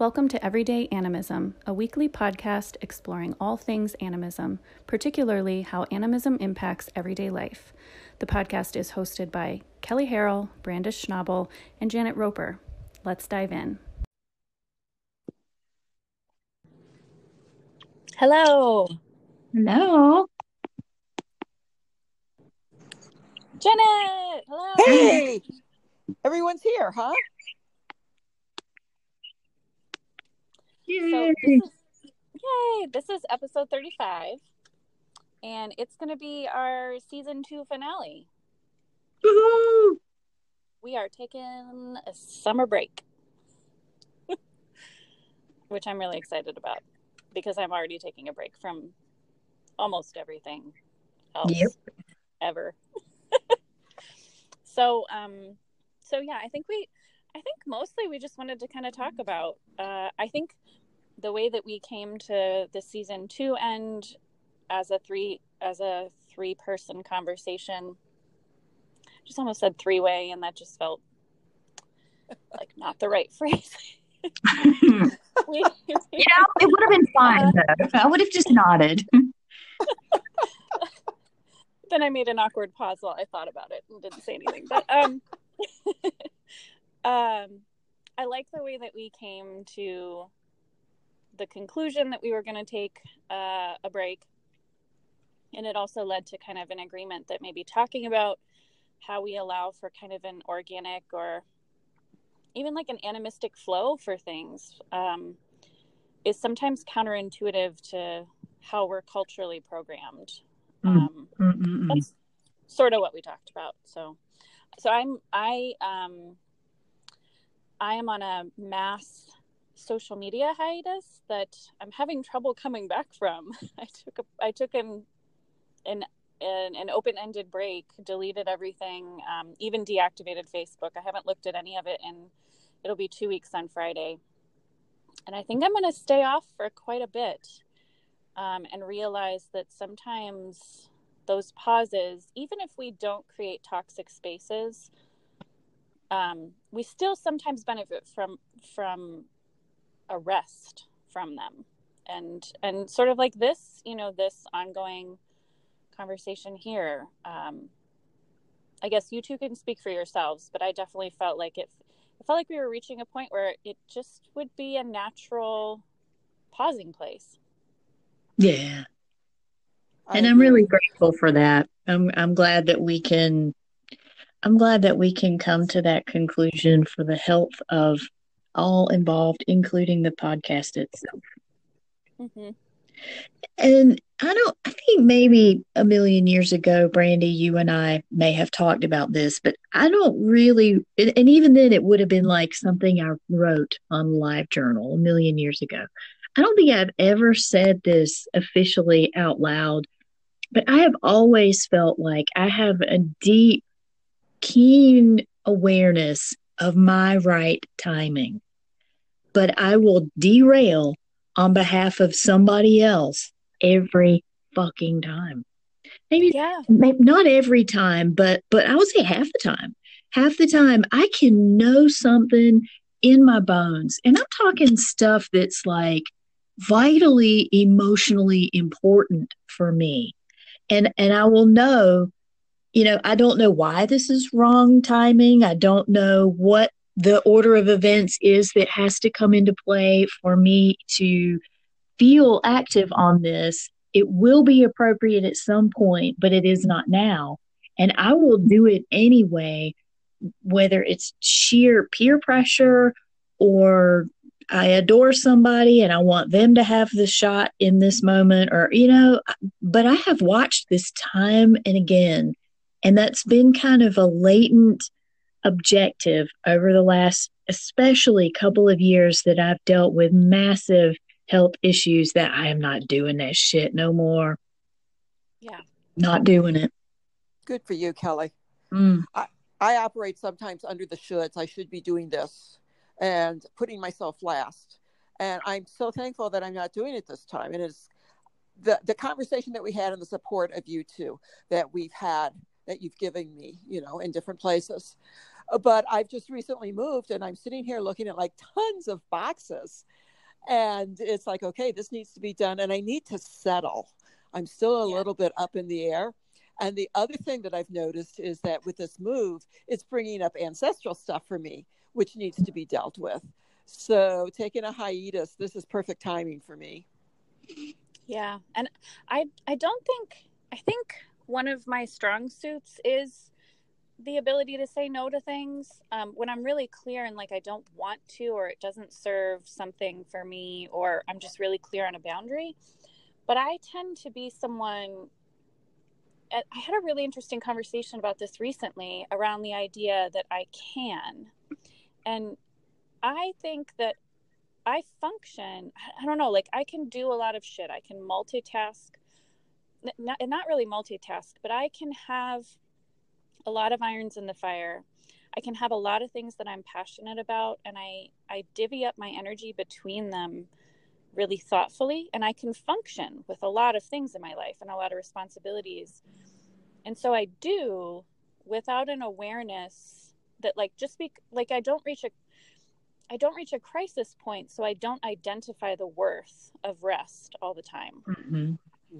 Welcome to Everyday Animism, a weekly podcast exploring all things animism, particularly how animism impacts everyday life. The podcast is hosted by Kelly Harrell, Brandis Schnabel, and Janet Roper. Let's dive in. Hello. Hello. Janet. Hello. Hey, everyone's here, huh? So this is, yay, this is episode 35, and it's going to be our season two finale. Woo-hoo. We are taking a summer break, which I'm really excited about because I'm already taking a break from almost everything else Yep. ever. so, um, so yeah, I think we, I think mostly we just wanted to kind of talk about. Uh, I think the way that we came to the season two end as a three as a three person conversation. Just almost said three way, and that just felt like not the right phrase. you know, it would have been fine though. I would have just nodded. then I made an awkward pause while I thought about it and didn't say anything. But um, um, I like the way that we came to the conclusion that we were going to take uh, a break, and it also led to kind of an agreement that maybe talking about how we allow for kind of an organic or even like an animistic flow for things um, is sometimes counterintuitive to how we're culturally programmed. Mm. Um, Mm-mm-mm. that's sort of what we talked about. So, so I'm I um I am on a mass social media hiatus that I'm having trouble coming back from. I took a I took an an an, an open ended break, deleted everything, um, even deactivated Facebook. I haven't looked at any of it, and it'll be two weeks on Friday. And I think I'm going to stay off for quite a bit um, and realize that sometimes those pauses, even if we don't create toxic spaces, um, we still sometimes benefit from from a rest from them, and and sort of like this, you know, this ongoing conversation here. Um, I guess you two can speak for yourselves, but I definitely felt like it. I felt like we were reaching a point where it just would be a natural pausing place. Yeah. I And I'm really grateful for that. I'm I'm glad that we can I'm glad that we can come to that conclusion for the health of all involved, including the podcast itself. Mm-hmm. And I don't, I think maybe a million years ago, Brandy, you and I may have talked about this, but I don't really, and and even then it would have been like something I wrote on Live Journal a million years ago. I don't think I've ever said this officially out loud, but I have always felt like I have a deep, keen awareness of my right timing, but I will derail on behalf of somebody else every fucking time. Maybe, Yeah. maybe not every time, but but I would say half the time. Half the time I can know something in my bones. And I'm talking stuff that's like vitally emotionally important for me. And and I will know, you know, I don't know why this is wrong timing. I don't know what the order of events is that has to come into play for me to feel active on this. It will be appropriate at some point, but it is not now. And I will do it anyway, whether it's sheer peer pressure or I adore somebody and I want them to have the shot in this moment, or, you know, but I have watched this time and again. And that's been kind of a latent objective over the last, especially couple of years that I've dealt with massive health issues that I am not doing that shit no more. Yeah. Not doing it. Good for you, Kelly. Mm. I operate sometimes under the shoulds. I should be doing this and putting myself last. And I'm so thankful that I'm not doing it this time. And it's the the conversation that we had and the support of you two that we've had that you've given me, you know, in different places. Uh, but I've just recently moved and I'm sitting here looking at like tons of boxes. And it's like, okay, this needs to be done. And I need to settle. I'm still a yeah. little bit up in the air. And the other thing that I've noticed is that with this move, it's bringing up ancestral stuff for me, which needs to be dealt with. So taking a hiatus, this is perfect timing for me. Yeah. And I I don't think I think one of my strong suits is the ability to say no to things um, when I'm really clear and like I don't want to, or it doesn't serve something for me, or I'm just really clear on a boundary. But I tend to be someone. I had a really interesting conversation about this recently around the idea that I can. And I think that I function, I don't know, like I can do a lot of shit. I can multitask not, not really multitask, but I can have a lot of irons in the fire. I can have a lot of things that I'm passionate about, and I, I divvy up my energy between them really thoughtfully, and I can function with a lot of things in my life and a lot of responsibilities. And so I do without an awareness that, like, just be like, I don't reach a I don't reach a crisis point, so I don't identify the worth of rest all the time. Mm-hmm.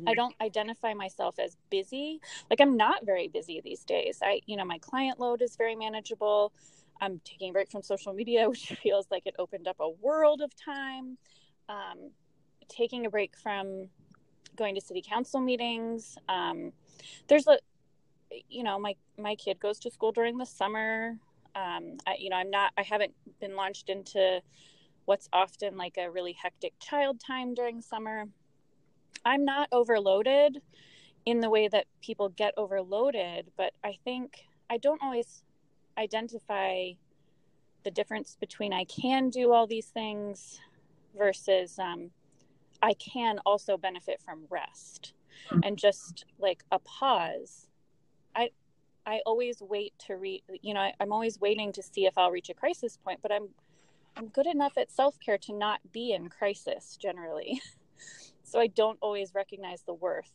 I don't identify myself as busy. Like I'm not very busy these days. I, you know, my client load is very manageable. I'm taking a break from social media, which feels like it opened up a world of time. Um, taking a break from going to city council meetings. Um, there's a, you know, my my kid goes to school during the summer. Um, I, you know, I'm not. I haven't been launched into what's often like a really hectic child time during summer. I'm not overloaded in the way that people get overloaded, but I think I don't always identify the difference between I can do all these things versus um, I can also benefit from rest mm-hmm. and just like a pause. I I always wait to read. You know, I, I'm always waiting to see if I'll reach a crisis point, but I'm I'm good enough at self care to not be in crisis generally. so I don't always recognize the worth.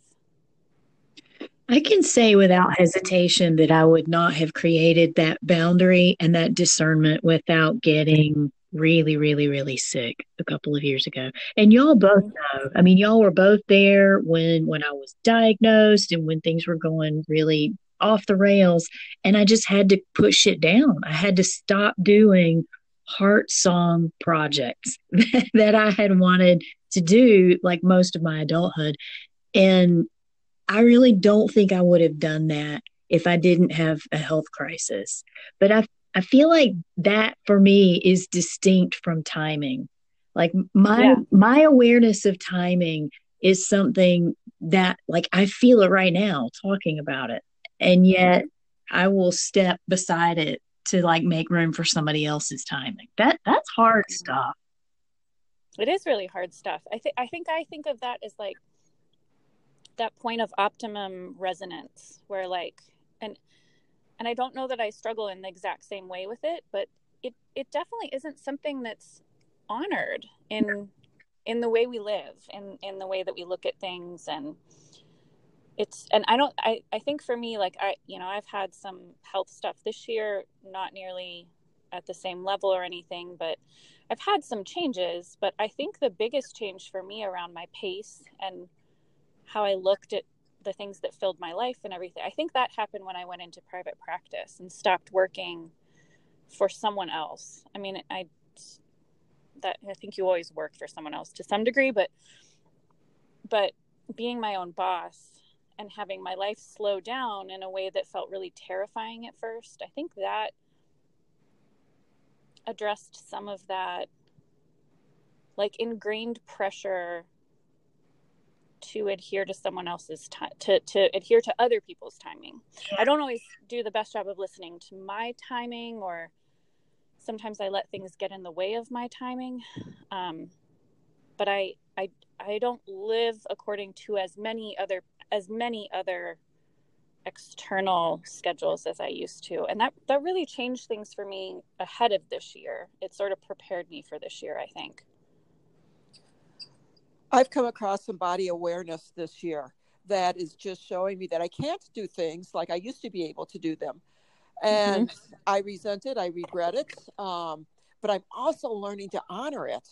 I can say without hesitation that I would not have created that boundary and that discernment without getting really, really, really sick a couple of years ago. And y'all both know. I mean, y'all were both there when when I was diagnosed and when things were going really off the rails. And I just had to push it down. I had to stop doing heart song projects that I had wanted to do like most of my adulthood. And I really don't think I would have done that if I didn't have a health crisis. But I I feel like that for me is distinct from timing. Like my yeah. my awareness of timing is something that like I feel it right now talking about it. And yet I will step beside it to like make room for somebody else's timing. That that's hard stuff. It is really hard stuff. I think I think I think of that as like that point of optimum resonance where like and and I don't know that I struggle in the exact same way with it, but it it definitely isn't something that's honored in in the way we live in in the way that we look at things and it's and i don't i i think for me like i you know i've had some health stuff this year not nearly at the same level or anything but i've had some changes but i think the biggest change for me around my pace and how i looked at the things that filled my life and everything i think that happened when i went into private practice and stopped working for someone else. I mean i that i think you always work for someone else to some degree but but being my own boss and having my life slow down in a way that felt really terrifying at first. I think that addressed some of that like ingrained pressure to adhere to someone else's time to, to adhere to other people's timing i don't always do the best job of listening to my timing or sometimes i let things get in the way of my timing um, but i i i don't live according to as many other as many other external schedules as I used to. And that, that really changed things for me ahead of this year. It sort of prepared me for this year, I think. I've come across some body awareness this year that is just showing me that I can't do things like I used to be able to do them. And mm-hmm. I resent it, I regret it. Um, but I'm also learning to honor it.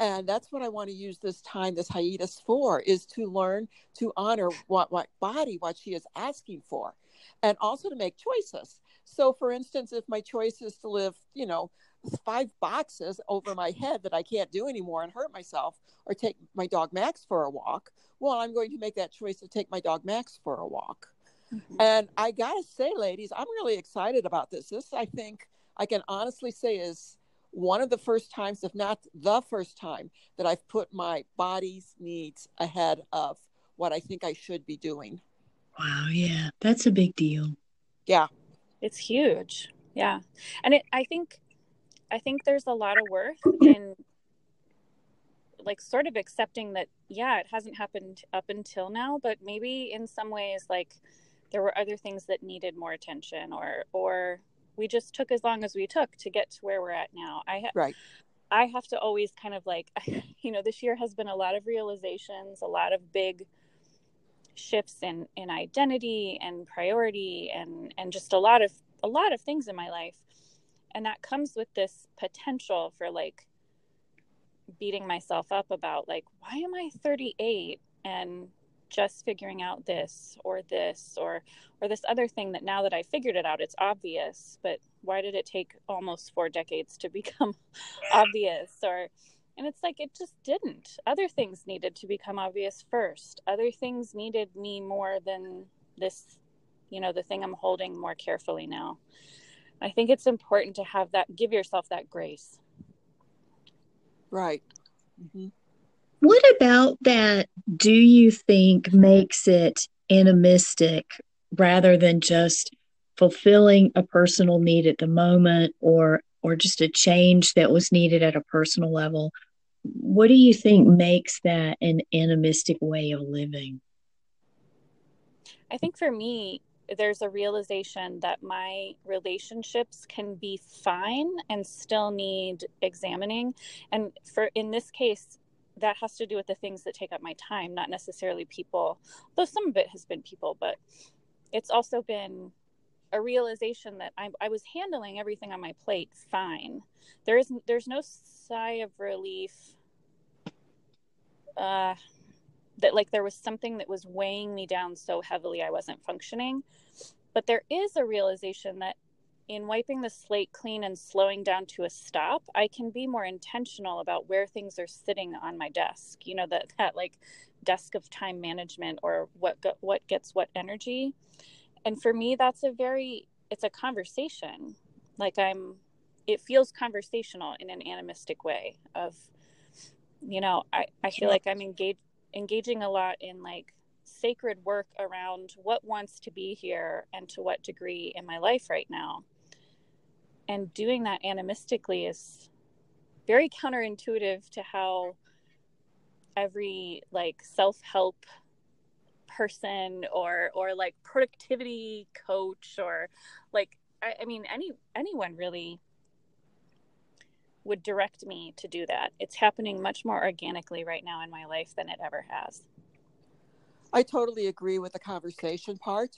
And that's what I want to use this time, this hiatus for, is to learn to honor what what body, what she is asking for, and also to make choices. So, for instance, if my choice is to live, you know, five boxes over my head that I can't do anymore and hurt myself, or take my dog Max for a walk, well, I'm going to make that choice to take my dog Max for a walk. Mm-hmm. And I gotta say, ladies, I'm really excited about this. This, I think, I can honestly say is one of the first times, if not the first time, that I've put my body's needs ahead of what I think I should be doing. Wow, yeah, that's a big deal. Yeah, it's huge. Yeah, and it, I think, I think there's a lot of worth in like sort of accepting that yeah it hasn't happened up until now but maybe in some ways like there were other things that needed more attention or or we just took as long as we took to get to where we're at now. I ha- right. I have to always kind of like, you know, this year has been a lot of realizations, a lot of big shifts in in identity and priority and and just a lot of a lot of things in my life. And that comes with this potential for like beating myself up about like why am I 38 and just figuring out this or this or or this other thing that now that I figured it out it's obvious but why did it take almost 4 decades to become obvious? Or and it's like it just didn't. Other things needed to become obvious first. Other things needed me more than this you know the thing I'm holding more carefully now. I think it's important to have that give yourself that grace. Right. Mm-hmm. What about that do you think makes it animistic rather than just fulfilling a personal need at the moment or or just a change that was needed at a personal level? What do you think makes that an animistic way of living? I think for me, there's a realization that my relationships can be fine and still need examining. And for in this case, that has to do with the things that take up my time, not necessarily people, though some of it has been people, but it's also been a realization that I, I was handling everything on my plate fine. There isn't, there's no sigh of relief uh, that like there was something that was weighing me down so heavily I wasn't functioning. But there is a realization that in wiping the slate clean and slowing down to a stop, I can be more intentional about where things are sitting on my desk. You know that that like desk of time management or what what gets what energy. And for me that's a very it's a conversation. Like I'm it feels conversational in an animistic way of you know, I I feel like I'm engaged engaging a lot in like sacred work around what wants to be here and to what degree in my life right now and doing that animistically is very counterintuitive to how every like self-help person or or like productivity coach or like I, I, mean any anyone really would direct me to do that. It's happening much more organically right now in my life than it ever has. I totally agree with the conversation part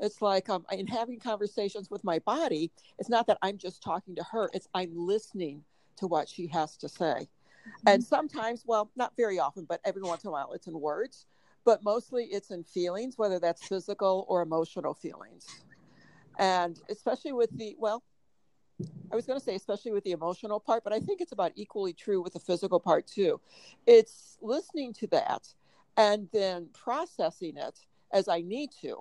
it's like um, in having conversations with my body it's not that i'm just talking to her it's i'm listening to what she has to say mm-hmm. and sometimes well not very often but every once in a while it's in words but mostly it's in feelings whether that's physical or emotional feelings and especially with the well I was going to say, especially with the emotional part, but I think it's about equally true with the physical part too. It's listening to that and then processing it as I need to.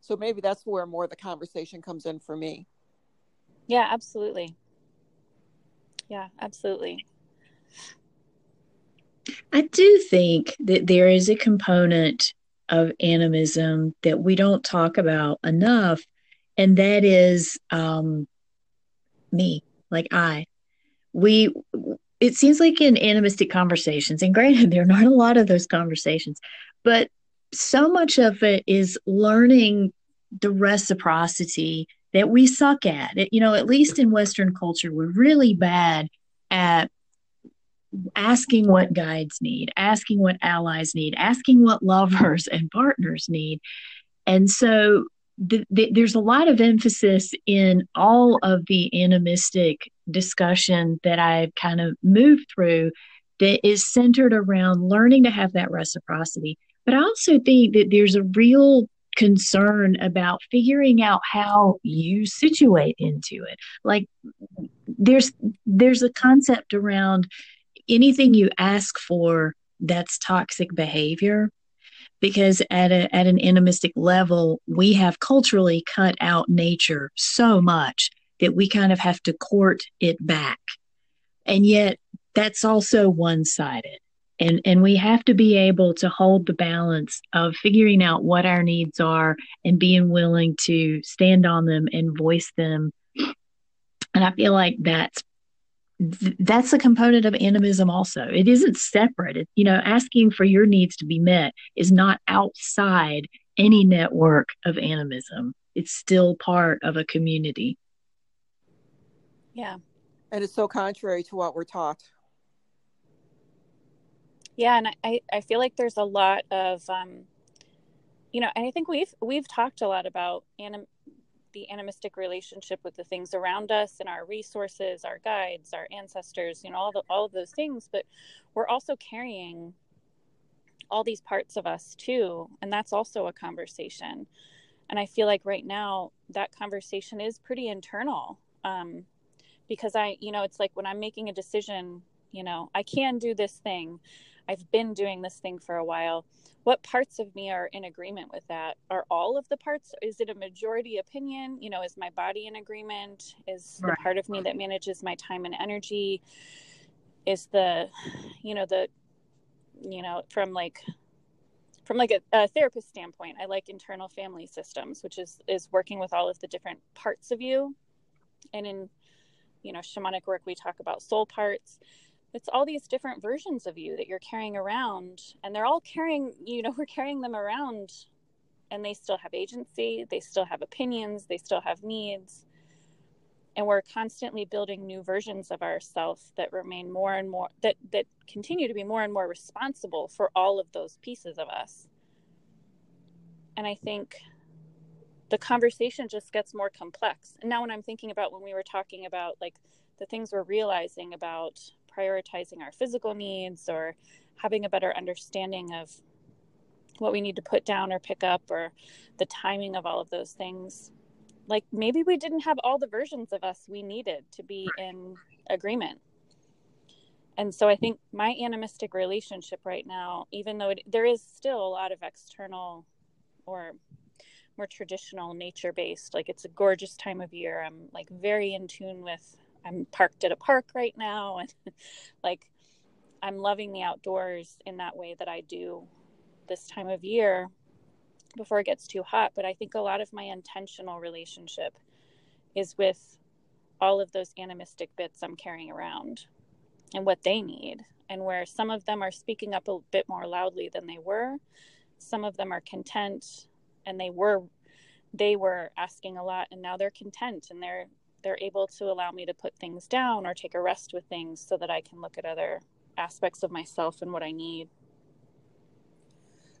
So maybe that's where more of the conversation comes in for me. Yeah, absolutely. Yeah, absolutely. I do think that there is a component of animism that we don't talk about enough, and that is um, me, like I. We, it seems like in animistic conversations, and granted, there are not a lot of those conversations, but so much of it is learning the reciprocity that we suck at. It, you know, at least in Western culture, we're really bad at asking what guides need, asking what allies need, asking what lovers and partners need. And so the, the, there's a lot of emphasis in all of the animistic discussion that I've kind of moved through that is centered around learning to have that reciprocity. But I also think that there's a real concern about figuring out how you situate into it. Like there's there's a concept around anything you ask for that's toxic behavior because at a, at an animistic level we have culturally cut out nature so much that we kind of have to court it back and yet that's also one-sided and and we have to be able to hold the balance of figuring out what our needs are and being willing to stand on them and voice them. And i feel like that's that's a component of animism also. It isn't separate. It, you know asking for your needs to be met is not outside any network of animism. It's still part of a community. Yeah. And it's so contrary to what we're taught yeah and i i feel like there's a lot of um you know and i think we've we've talked a lot about anim the animistic relationship with the things around us and our resources, our guides, our ancestors, you know, all the all of those things, but we're also carrying all these parts of us too, and that's also a conversation. And I feel like right now that conversation is pretty internal. Um, because I, you know, it's like when I'm making a decision, you know, I can do this thing. I've been doing this thing for a while. What parts of me are in agreement with that? Are all of the parts is it a majority opinion? You know is my body in agreement? Is right. the part of me that manages my time and energy is the you know the you know from like from like a, a therapist standpoint i like internal family systems which is is working with all of the different parts of you. And in you know shamanic work we talk about soul parts it's all these different versions of you that you're carrying around and they're all carrying you know we're carrying them around and they still have agency they still have opinions they still have needs and we're constantly building new versions of ourselves that remain more and more that that continue to be more and more responsible for all of those pieces of us. And i think the conversation just gets more complex. And now when i'm thinking about when we were talking about like the things we're realizing about prioritizing our physical needs or having a better understanding of what we need to put down or pick up or the timing of all of those things. Like maybe we didn't have all the versions of us we needed to be in agreement. And so i think my animistic relationship right now even though it, there is still a lot of external or more traditional nature based like it's a gorgeous time of year. I'm like very in tune with I'm parked at a park right now and like I'm loving the outdoors in that way that I do this time of year before it gets too hot. But I think a lot of my intentional relationship is with all of those animistic bits I'm carrying around and what they need. And where some of them are speaking up a bit more loudly than they were, some of them are content and they were they were asking a lot and now they're content and they're they're able to allow me to put things down or take a rest with things so that I can look at other aspects of myself and what I need.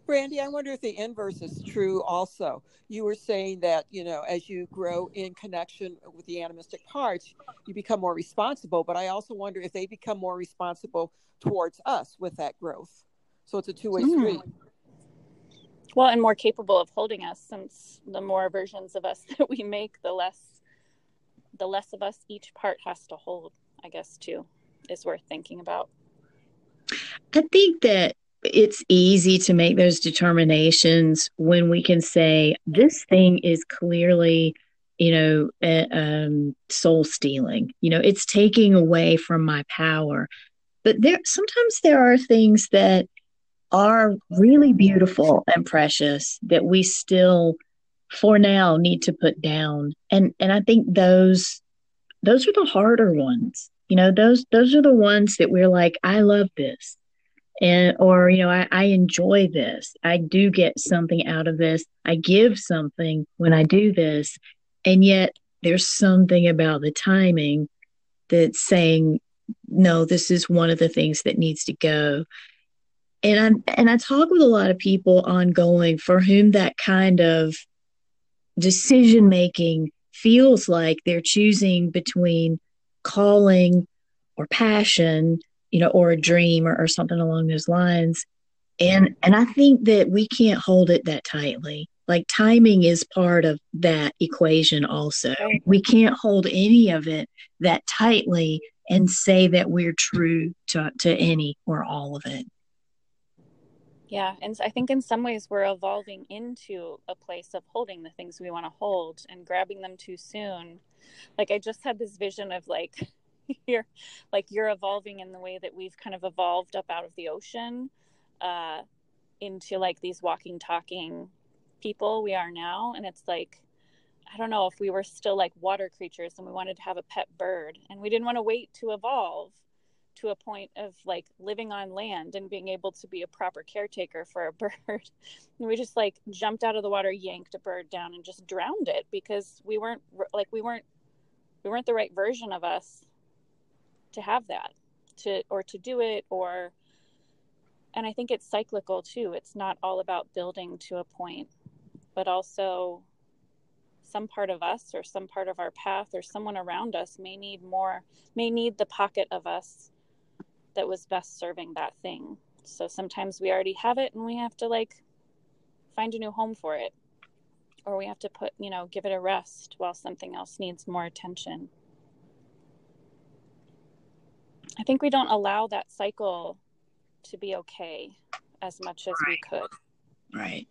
Brandy, I wonder if the inverse is true also. You were saying that, you know, as you grow in connection with the animistic parts, you become more responsible, but I also wonder if they become more responsible towards us with that growth. So it's a two way mm. street. Well, and more capable of holding us since the more versions of us that we make, the less the less of us each part has to hold, I guess, too, is worth thinking about. I think that it's easy to make those determinations when we can say this thing is clearly you know um, soul stealing you know it's taking away from my power but there sometimes there are things that are really beautiful and precious that we still for now need to put down. And and i think those those are the harder ones. You know those those are the ones that we're like i love this. And or you know I, I enjoy this. I do get something out of this. I give something when i do this. And yet there's something about the timing that's saying no this is one of the things that needs to go. And i and i talk with a lot of people ongoing for whom that kind of decision making feels like they're choosing between calling or passion, you know, or a dream or, or something along those lines. And and I think that we can't hold it that tightly. Like timing is part of that equation also. We can't hold any of it that tightly and say that we're true to, to any or all of it. Yeah, and I think in some ways we're evolving into a place of holding the things we want to hold and grabbing them too soon. Like I just had this vision of like you're like you're evolving in the way that we've kind of evolved up out of the ocean uh into like these walking talking people we are now and it's like I don't know if we were still like water creatures and we wanted to have a pet bird and we didn't want to wait to evolve to a point of like living on land and being able to be a proper caretaker for a bird. and we just like jumped out of the water, yanked a bird down and just drowned it because we weren't like we weren't we weren't the right version of us to have that to or to do it or and I think it's cyclical too. It's not all about building to a point, but also some part of us or some part of our path or someone around us may need more may need the pocket of us that was best serving that thing. So sometimes we already have it and we have to like find a new home for it. Or we have to put you know give it a rest while something else needs more attention. I think we don't allow that cycle to be okay as much as right. we could. Right.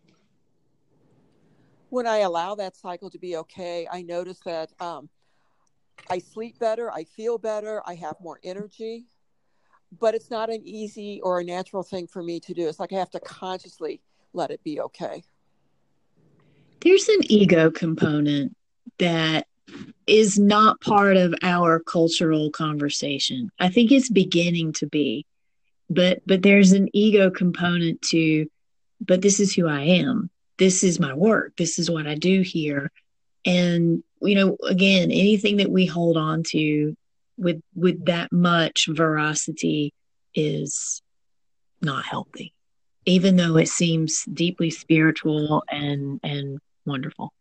When I allow that cycle to be okay, I notice that um, I sleep better, I feel better, I have more energy. But it's not an easy or a natural thing for me to do. It's like I have to consciously let it be okay. There's an ego component that is not part of our cultural conversation. I think it's beginning to be. But but there's an ego component to but this is who I am this is my work this is what i do here and you know again anything that we hold on to with with that much veracity is not healthy even though it seems deeply spiritual and and wonderful.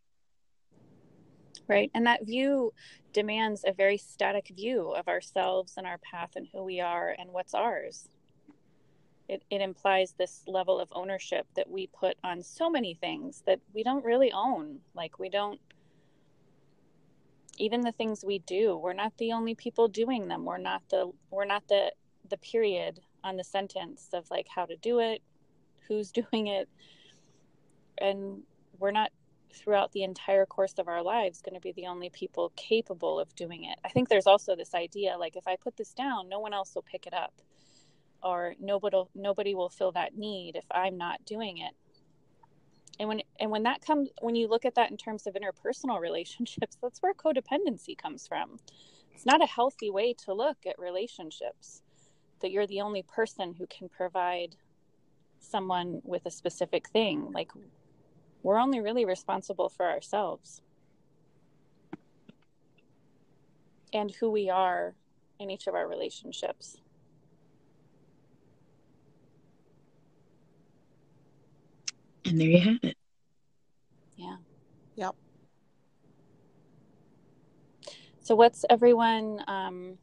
Right. And that view demands a very static view of ourselves and our path and who we are and what's ours. It, it implies this level of ownership that we put on so many things that we don't really own. Like we don't even the things we do we're not the only people doing them. We're not the we're not the the period on the sentence of like how to do it who's doing it. And we're not throughout the entire course of our lives going to be the only people capable of doing it. I think there's also this idea like if i put this down no one else will pick it up or nobody nobody will fill that need if I'm not doing it. And when and when that comes when you look at that in terms of interpersonal relationships, that's where codependency comes from. It's not a healthy way to look at relationships that you're the only person who can provide someone with a specific thing. Like we're only really responsible for ourselves and who we are in each of our relationships. And there you have it. Yeah. Yep. So, what's everyone? Um,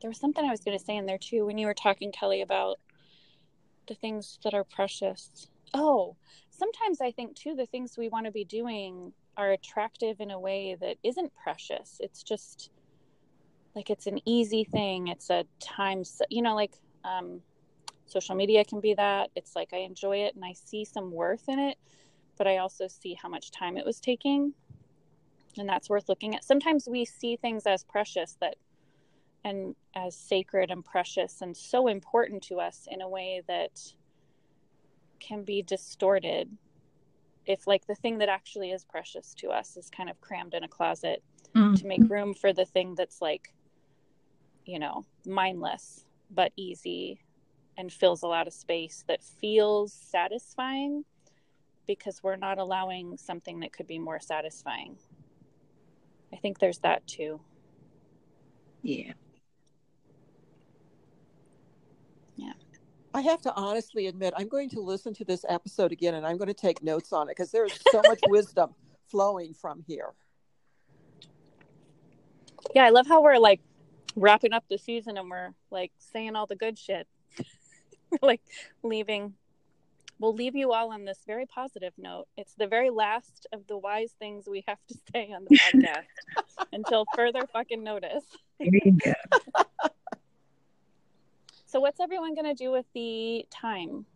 there was something I was going to say in there too when you were talking, Kelly, about the things that are precious. Oh, sometimes I think too the things we want to be doing are attractive in a way that isn't precious. It's just like it's an easy thing. It's a time, you know, like um, social media can be that. It's like i enjoy it and i see some worth in it but i also see how much time it was taking. And that's worth looking at. Sometimes we see things as precious that and as sacred and precious and so important to us in a way that can be distorted. If like the thing that actually is precious to us is kind of crammed in a closet mm-hmm. to make room for the thing that's like you know mindless but easy and fills a lot of space that feels satisfying because we're not allowing something that could be more satisfying. I think there's that too. Yeah. Yeah. I have to honestly admit, I'm going to listen to this episode again and I'm going to take notes on it because there is so much wisdom flowing from here. Yeah, I love how we're like wrapping up the season and we're like saying all the good shit. We're like leaving. We'll leave you all on this very positive note. It's the very last of the wise things we have to say on the podcast until further fucking notice. There you go. So, what's everyone going to do with the time,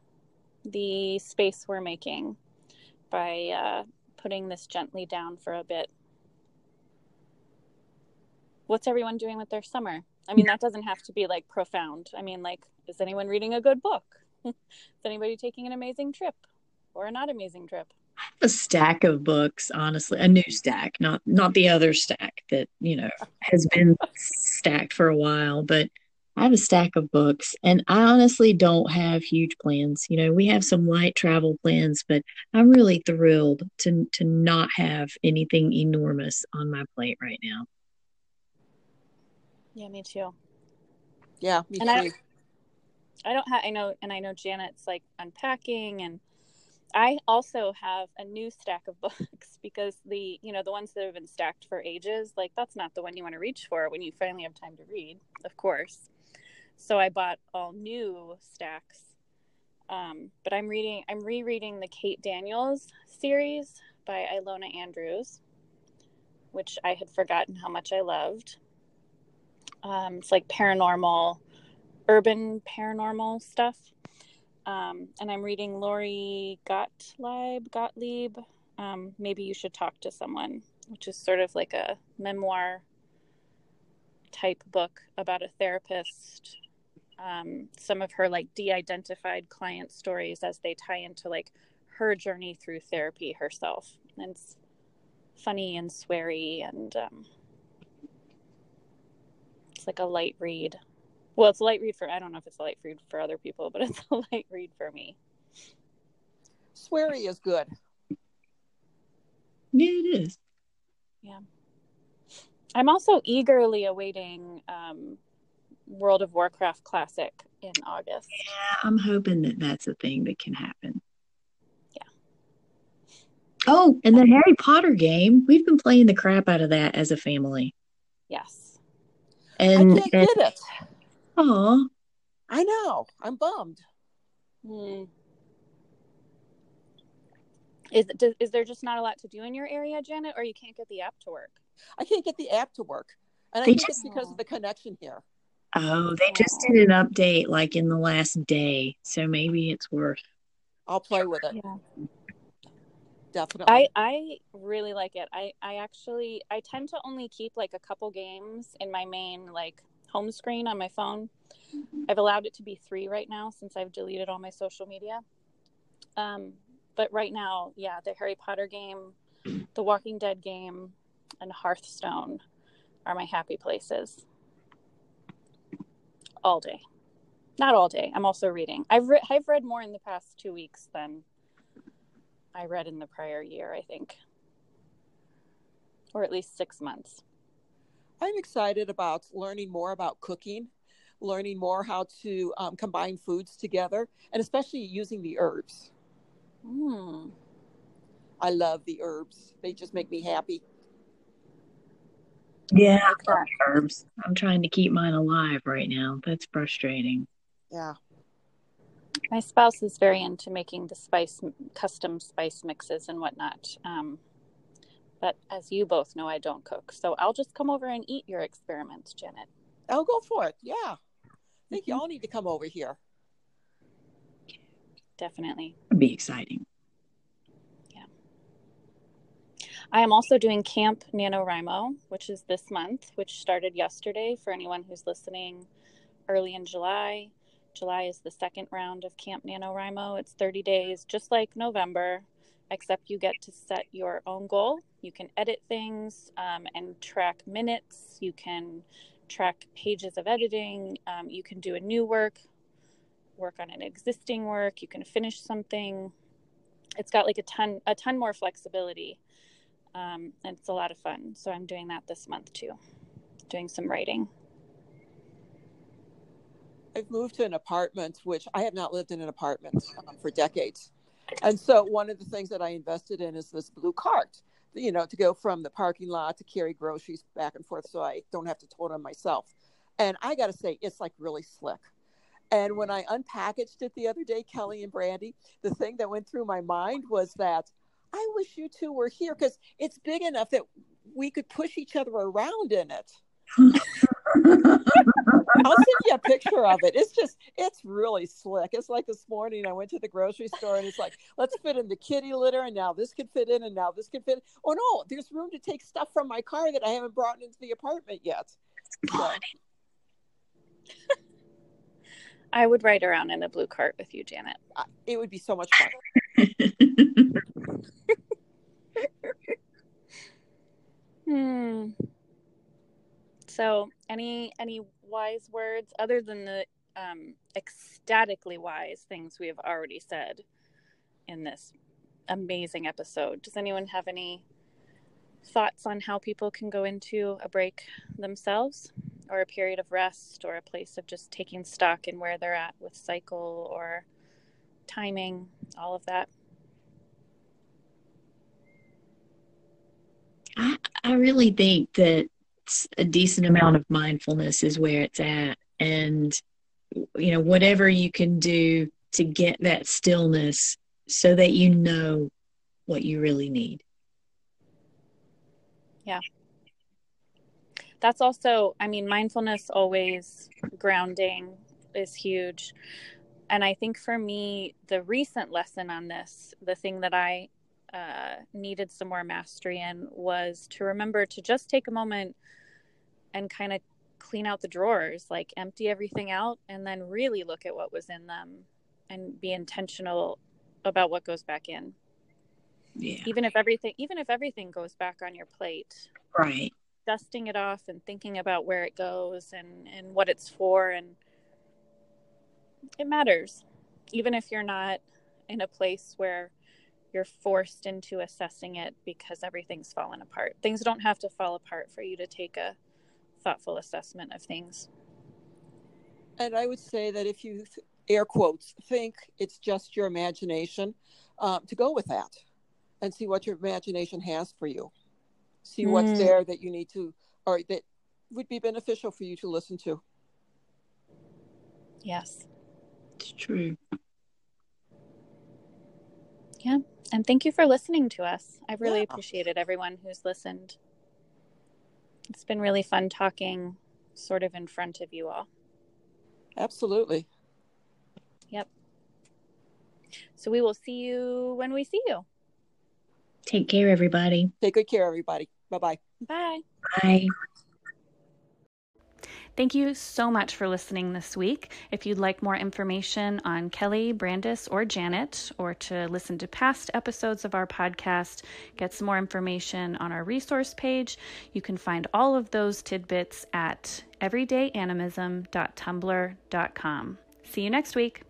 the space we're making by uh, putting this gently down for a bit? What's everyone doing with their summer? I mean, that doesn't have to be like profound. I mean, like, is anyone reading a good book? is anybody taking an amazing trip or a not amazing trip? a stack of books honestly a new stack not not the other stack that you know has been stacked for a while but I have a stack of books and I honestly don't have huge plans. You know, we have some light travel plans, but I'm really thrilled to to not have anything enormous on my plate right now. Yeah, me too. Yeah, me And too. I- I don't have, I know, and I know Janet's like unpacking, and I also have a new stack of books because the, you know, the ones that have been stacked for ages, like that's not the one you want to reach for when you finally have time to read, of course. So I bought all new stacks. Um, but I'm reading, I'm rereading the Kate Daniels series by Ilona Andrews, which I had forgotten how much I loved. Um, it's like paranormal urban paranormal stuff. Um, and I'm reading Lori Gottlieb. Gottlieb. Um, Maybe you should talk to someone, which is sort of like a memoir type book about a therapist. Um, some of her like de-identified client stories as they tie into like her journey through therapy herself. And it's funny and sweary and um, like a light read. Well, it's a light read for I don't know if it's a light read for other people, but it's a light read for me. Sweary is good. Yeah, it is. Yeah. I'm also eagerly awaiting um, World of Warcraft Classic in August. Yeah, I'm hoping that that's a thing that can happen. Yeah. Oh, and the Harry Potter game. We've been playing the crap out of that as a family. Yes. And, I can't get it. Aw, I know. I'm bummed. Hmm. Is does, is there just not a lot to do in your area, Janet, or you can't get the app to work? I can't get the app to work. And I They think just- it's because of the connection here. oh, they just did an update like in the last day, so maybe it's worth. I'll play with it. Yeah. Definitely. I I really like it. I I actually I tend to only keep like a couple games in my main like home screen on my phone. I've allowed it to be 3 right now since I've deleted all my social media. Um but right now, yeah, the Harry Potter game, the Walking Dead game, and Hearthstone are my happy places. All day. Not all day. I'm also reading. I've re- I've read more in the past 2 weeks than I read in the prior year, I think. Or at least six months. I'm excited about learning more about cooking, learning more how to um, combine foods together, and especially using the herbs. Mm. I love the herbs. They just make me happy. Yeah, I love herbs. I'm trying to keep mine alive right now. That's frustrating. Yeah. My spouse is very into making the spice, custom spice mixes and whatnot. Um, but as you both know, I don't cook. So I'll just come over and eat your experiments, Janet. I'll go for it. Yeah. I think Mm-hmm. y'all need to come over here. Definitely. It'd be exciting. Yeah i am also doing Camp NaNoWriMo, which is this month, which started yesterday for anyone who's listening early in July. July is the second round of Camp NaNoWriMo. It's 30 days, just like November, except you get to set your own goal. You can edit things um, and track minutes. You can track pages of editing. Um, you can do a new work, work on an existing work. You can finish something. It's got like a ton, a ton more flexibility um, and it's a lot of fun. So I'm doing that this month too, doing some writing. I've moved to an apartment, which I have not lived in an apartment um, for decades. And so one of the things that I invested in is this blue cart. you know, to go from the parking lot to carry groceries back and forth so I don't have to tote them myself. And I got to say, it's like really slick. And when I unpackaged it the other day, Kelly and Brandy, the thing that went through my mind was that I wish you two were here because it's big enough that we could push each other around in it. I'll send you a picture of it. It's just, it's really slick. It's like this morning I went to the grocery store and it's like, let's fit in the kitty litter and now this could fit in and now this could fit. In. Oh no, there's room to take stuff from my car that I haven't brought into the apartment yet. So. I would ride around in a blue cart with you, Janet. It would be so much fun. hmm. So, any any wise words other than the um, ecstatically wise things we have already said in this amazing episode? Does anyone have any thoughts on how people can go into a break themselves? or a period of rest or a place of just taking stock in where they're at with cycle or timing, all of that? I, I really think that a decent amount of mindfulness is where it's at. And, you know, whatever you can do to get that stillness so that you know what you really need. Yeah that's also i mean mindfulness always grounding is huge and i think for me the recent lesson on this the thing that i uh, needed some more mastery in was to remember to just take a moment and kind of clean out the drawers like empty everything out and then really look at what was in them and be intentional about what goes back in. Yeah. even if everything even if everything goes back on your plate. Right. Dusting it off and thinking about where it goes and and what it's for and it matters. Even if you're not in a place where you're forced into assessing it because everything's fallen apart. Things don't have to fall apart for you to take a thoughtful assessment of things. And i would say that if you air quotes think it's just your imagination um, to go with that and see what your imagination has for you. See mm. what's there that you need to or that would be beneficial for you to listen to. Yes. It's true. Yeah. And thank you for listening to us. I really yeah. appreciated everyone who's listened it's been really fun talking sort of in front of you all absolutely yep so we will see you when we see you take care everybody take good care everybody Bye-bye. Bye. Bye. Thank you so much for listening this week. If you'd like more information on Kelly, Brandis, or Janet, or to listen to past episodes of our podcast, get some more information on our resource page, you can find all of those tidbits at everydayanimism.tumblr.com. See you next week.